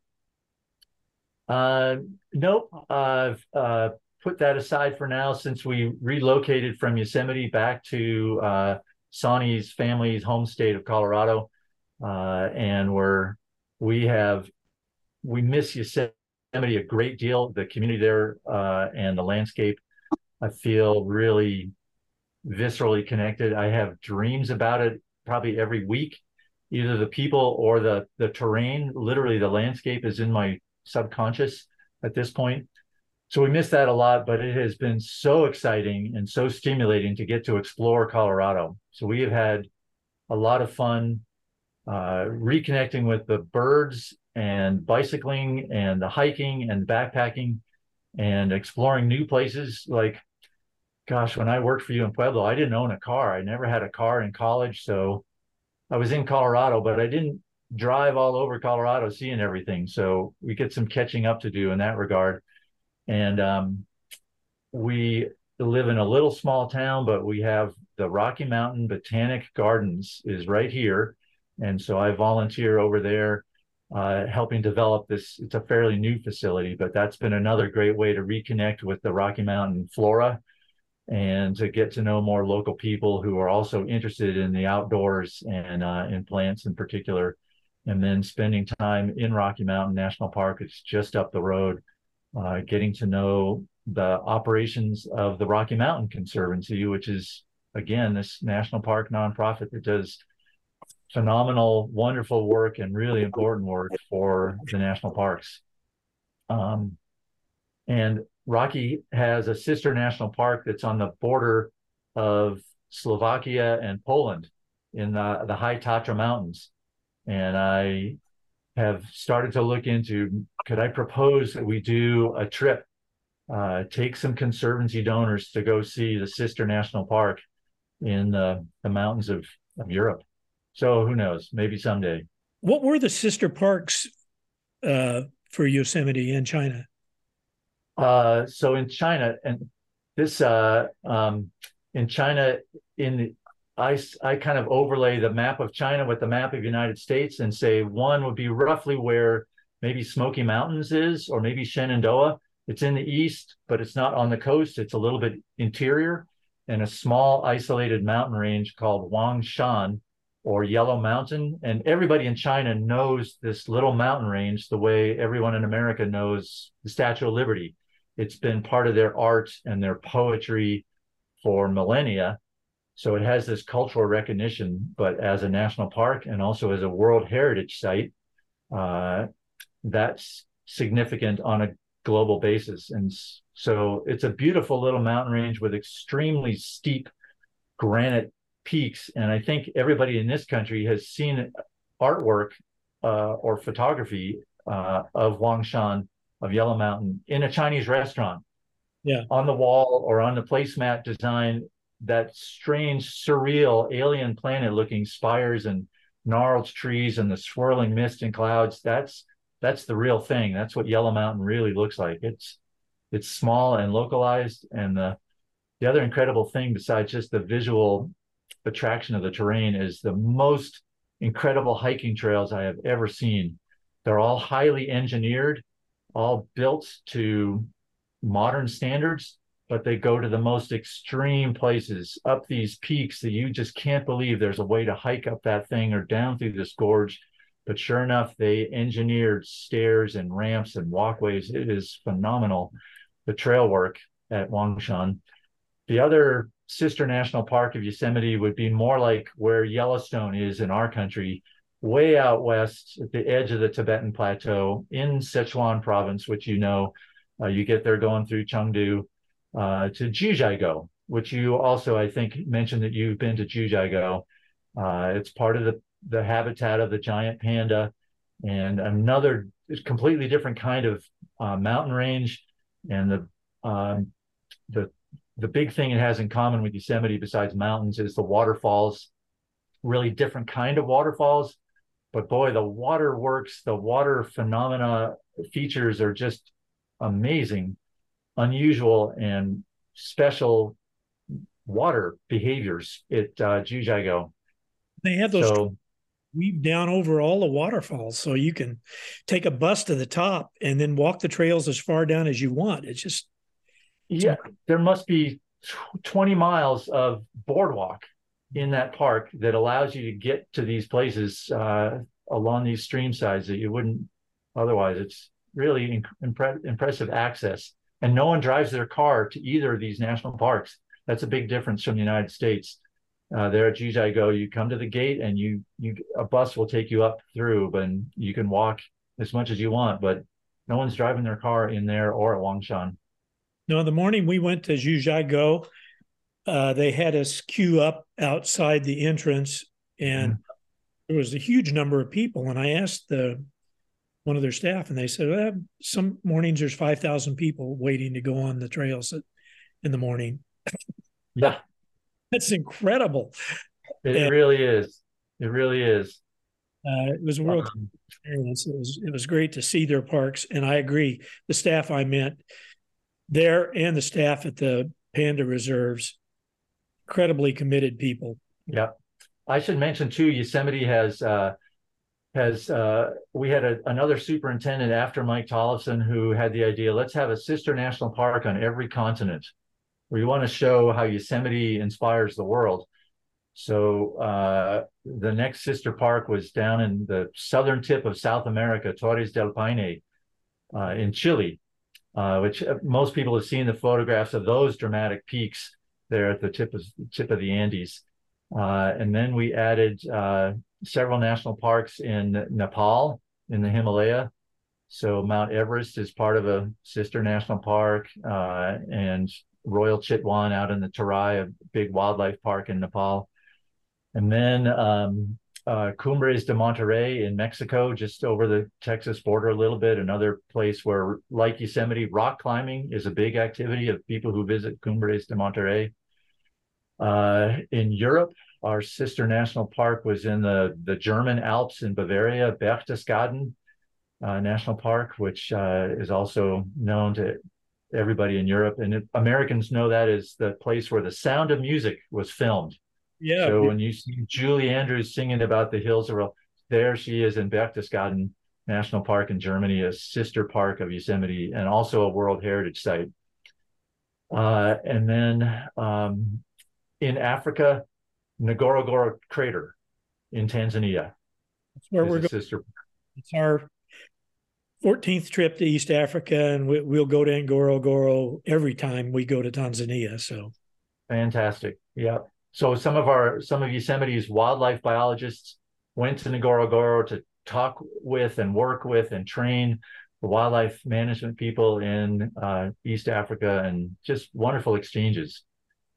Uh, nope. I've uh, put that aside for now since we relocated from Yosemite back to uh, Sonny's family's home state of Colorado. Uh, and we're, we have, we miss Yosemite a great deal. The community there uh, and the landscape, I feel really viscerally connected. I have dreams about it probably every week either the people or the the terrain literally the landscape is in my subconscious at this point. So we miss that a lot, but it has been so exciting and so stimulating to get to explore Colorado. So we have had a lot of fun uh, reconnecting with the birds and bicycling and the hiking and backpacking and exploring new places. Like, gosh, when I worked for you in Pueblo, I didn't own a car. I never had a car in college. So I was in Colorado, but I didn't drive all over Colorado seeing everything. So we get some catching up to do in that regard. And um, we live in a little small town, but we have the Rocky Mountain Botanic Gardens is right here. And so I volunteer over there uh, helping develop this. It's a fairly new facility, but that's been another great way to reconnect with the Rocky Mountain flora and to get to know more local people who are also interested in the outdoors and uh, in plants in particular and then spending time in Rocky Mountain National Park. It's just up the road, uh, getting to know the operations of the Rocky Mountain Conservancy, which is, again, this national park nonprofit that does phenomenal, wonderful work and really important work for the national parks. Um, and Rocky has a sister national park that's on the border of Slovakia and Poland in the, the High Tatra Mountains and I have started to look into could I propose that we do a trip, uh, take some conservancy donors to go see the sister national park in the, mountains of, of Europe. So who knows? Maybe someday. What were the sister parks uh, for Yosemite in China? Uh, so in China, and this uh, um, in China in I, I kind of overlay the map of China with the map of the United States and say one would be roughly where maybe Smoky Mountains is, or maybe Shenandoah. It's in the east, but it's not on the coast. It's a little bit interior, and a small isolated mountain range called Huangshan or Yellow Mountain. And everybody in China knows this little mountain range the way everyone in America knows the Statue of Liberty. It's been part of their art and their poetry for millennia so it has this cultural recognition, but as a national park and also as a World Heritage Site, uh, that's significant on a global basis. And so it's a beautiful little mountain range with extremely steep granite peaks. And I think everybody in this country has seen artwork uh, or photography uh, of Huangshan, of Yellow Mountain, in a Chinese restaurant. Yeah. On the wall or on the placemat design that strange, surreal alien planet looking spires and gnarled trees and the swirling mist and clouds. That's that's the real thing. That's what Yellow Mountain really looks like. It's it's small and localized, and the the other incredible thing besides just the visual attraction of the terrain is the most incredible hiking trails I have ever seen. They're all highly engineered, all built to modern standards, but they go to the most extreme places up these peaks that you just can't believe there's a way to hike up that thing or down through this gorge. But sure enough, they engineered stairs and ramps and walkways. It is phenomenal, the trail work at Huangshan. The other sister national park of Yosemite would be more like where Yellowstone is in our country, way out west at the edge of the Tibetan Plateau in Sichuan province, which you know, uh, you get there going through Chengdu uh, to Jiuzhaigou, which you also, I think, mentioned that you've been to Jiuzhaigou. Uh, it's part of the, the habitat of the giant panda and another completely different kind of uh, mountain range. And the um, the the big thing it has in common with Yosemite, besides mountains, is the waterfalls. Really different kind of waterfalls, but boy, the waterworks, the water phenomena features are just amazing, unusual, and special water behaviors at uh, Jiuzhaigou. They have those so, weave down over all the waterfalls, so you can take a bus to the top and then walk the trails as far down as you want. It's just yeah, there must be 20 miles of boardwalk in that park that allows you to get to these places uh, along these stream sides that you wouldn't otherwise. It's really impre- impressive access. And no one drives their car to either of these national parks. That's a big difference from the United States. Uh, there at Jiuzhaigou, you come to the gate and you you a bus will take you up through, but you can walk as much as you want, but no one's driving their car in there or at Huangshan. No, in the morning we went to Jiuzhaigou, uh, they had us queue up outside the entrance, and mm-hmm. there was a huge number of people. And I asked the one of their staff, and they said, well, "Some mornings there's five thousand people waiting to go on the trails at, in the morning." Yeah, that's incredible. It and, really is. It really is. Uh, it was a world um, experience. It was it was great to see their parks, and I agree. The staff I met there and the staff at the Panda Reserves, incredibly committed people. Yeah, I should mention too. Yosemite has uh, has uh, we had a, another superintendent after Mike Tollefson who had the idea. Let's have a sister national park on every continent. We want to show how Yosemite inspires the world. So uh, the next sister park was down in the southern tip of South America, Torres del Paine, uh, in Chile uh, which uh, most people have seen the photographs of those dramatic peaks there at the tip of tip of the Andes. Uh, and then we added uh, several national parks in Nepal in the Himalaya. So Mount Everest is part of a sister national park, uh, and Royal Chitwan out in the Terai, a big wildlife park in Nepal. And then um, uh, Cumbres de Monterrey in Mexico, just over the Texas border a little bit. Another place where, like Yosemite, rock climbing is a big activity of people who visit Cumbres de Monterrey. Uh, in Europe, our sister national park was in the, the German Alps in Bavaria, Berchtesgaden uh, National Park, which uh, is also known to everybody in Europe. And it, Americans know that is the place where the sound of music was filmed yeah. So when you see Julie Andrews singing about the hills of there she is in Berchtesgaden National Park in Germany, a sister park of Yosemite, and also a World Heritage Site. Uh, and then um, in Africa, Ngorongoro Crater in Tanzania. That's where we're going. Sister. It's our 14th trip to East Africa, and we, will go to Ngorongoro every time we go to Tanzania. So fantastic. Yeah. So some of our some of Yosemite's wildlife biologists went to Ngorongoro to talk with and work with and train the wildlife management people in uh, East Africa and just wonderful exchanges.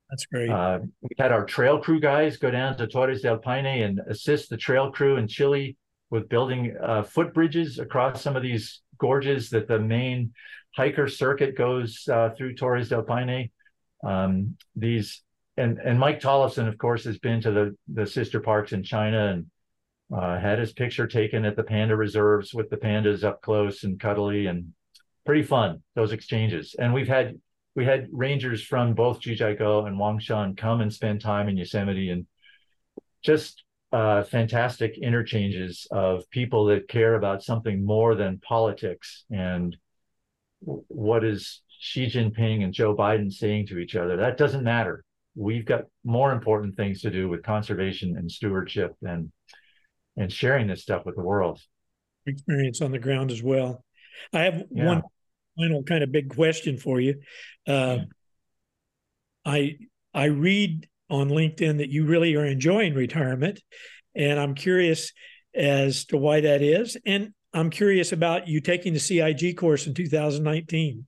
That's great. Uh, we had our trail crew guys go down to Torres del Paine and assist the trail crew in Chile with building uh, footbridges across some of these gorges that the main hiker circuit goes uh, through Torres del Paine. Um, these and and Mike Tollefson, of course, has been to the the sister parks in China and uh, had his picture taken at the panda reserves with the pandas up close and cuddly and pretty fun those exchanges and we've had we had rangers from both Jiuzhaigou and Huangshan come and spend time in Yosemite and just uh, fantastic interchanges of people that care about something more than politics and what is Xi Jinping and Joe Biden saying to each other. That doesn't matter. We've got more important things to do with conservation and stewardship and and sharing this stuff with the world. Experience on the ground as well. I have yeah. one final kind of big question for you. Uh, I I read on LinkedIn that you really are enjoying retirement, and I'm curious as to why that is, and I'm curious about you taking the CIG course in 2019.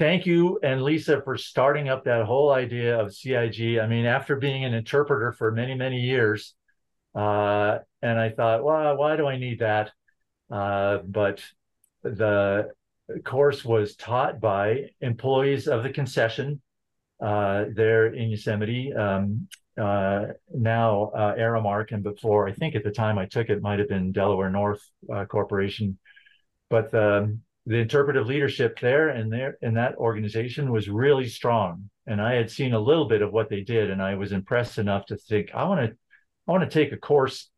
Thank you and Lisa for starting up that whole idea of CIG. I mean, after being an interpreter for many many years, uh, and I thought, well, why do I need that? Uh, but the course was taught by employees of the concession uh, there in Yosemite. Um, uh, now uh, Aramark, and before I think at the time I took it might have been Delaware North uh, Corporation, but the the interpretive leadership there and there in that organization was really strong. And I had seen a little bit of what they did, and I was impressed enough to think I want to I want to take a course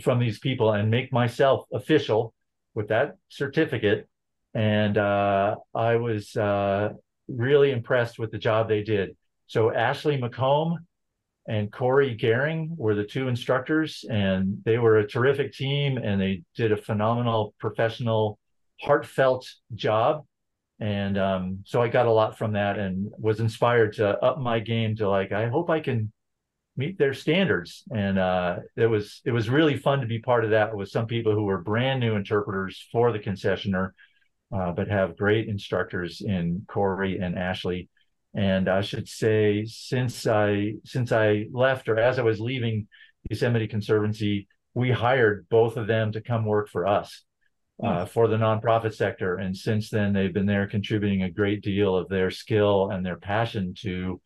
from these people and make myself official with that certificate. And uh, I was uh, really impressed with the job they did. So Ashley McComb and Corey Gehring were the two instructors, and they were a terrific team, and they did a phenomenal, professional, heartfelt job. And um, so I got a lot from that, and was inspired to up my game to like, I hope I can meet their standards. And uh, it was it was really fun to be part of that with some people who were brand new interpreters for the concessioner, uh, but have great instructors in Corey and Ashley. And I should say, since I since I left or as I was leaving Yosemite Conservancy, we hired both of them to come work for us. Uh, for the nonprofit sector. And since then, they've been there contributing a great deal of their skill and their passion to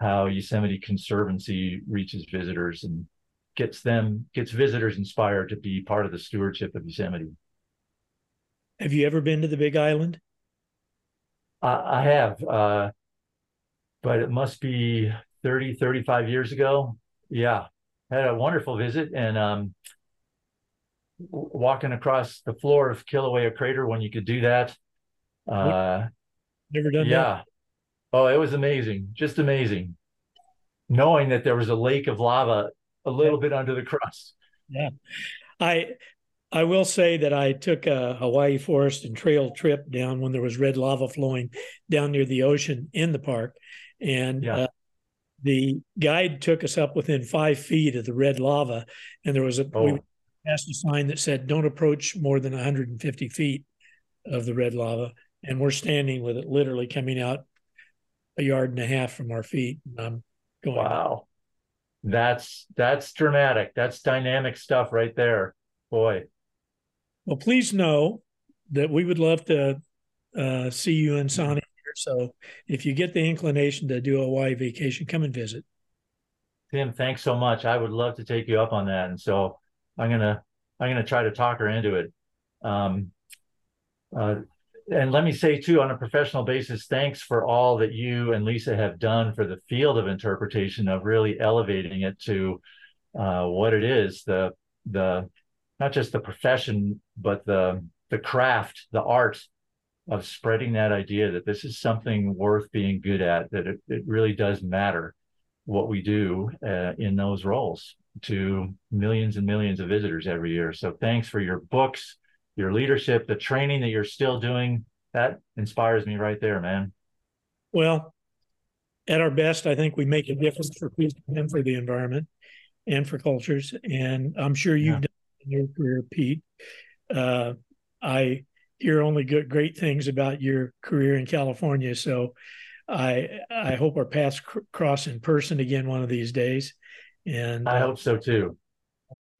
how Yosemite Conservancy reaches visitors and gets them gets visitors inspired to be part of the stewardship of Yosemite. Have you ever been to the Big Island? I, I have, uh, but it must be 30, 35 years ago. Yeah, had a wonderful visit and um, walking across the floor of Kilauea Crater when you could do that. Uh, Never done yeah. that. Oh, it was amazing, just amazing. Knowing that there was a lake of lava a little bit under the crust. Yeah. I I will say that I took a Hawaii forest and trail trip down when there was red lava flowing down near the ocean in the park. And yeah. uh, the guide took us up within five feet of the red lava. And there was a, oh. we passed a sign that said, don't approach more than 150 feet of the red lava. And we're standing with it literally coming out a yard and a half from our feet. And I'm going, wow, that's that's dramatic. That's dynamic stuff right there, boy. Well, please know that we would love to uh, see you in here. So if you get the inclination to do a Hawaii vacation, come and visit. Tim, thanks so much. I would love to take you up on that, and so I'm gonna I'm gonna try to talk her into it. Um, uh, and let me say too, on a professional basis, thanks for all that you and Lisa have done for the field of interpretation of really elevating it to uh, what it is the the not just the profession but the the craft, the art of spreading that idea that this is something worth being good at, that it, it really does matter what we do uh, in those roles to millions and millions of visitors every year. So thanks for your books your leadership, the training that you're still doing, that inspires me right there, man. Well, at our best, I think we make a difference for people and for the environment and for cultures. And I'm sure you've yeah. done in your career, Pete. Uh, I hear only good, great things about your career in California. So I I hope our paths cr- cross in person again one of these days. And I uh, hope so too.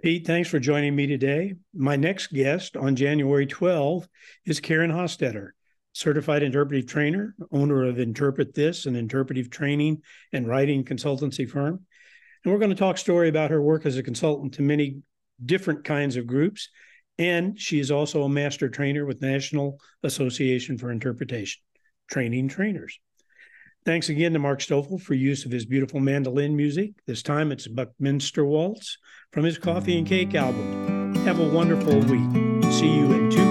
Pete, thanks for joining me today. My next guest on January 12 is Karin Hostetter, certified interpretive trainer, owner of Interpret This, an interpretive training and writing consultancy firm. And we're going to talk story about her work as a consultant to many different kinds of groups. And she is also a master trainer with National Association for Interpretation, training trainers. Thanks again to Mark Stoffel for use of his beautiful mandolin music. This time it's Buckminster Waltz from his Coffee and Cake album. Have a wonderful week. See you in two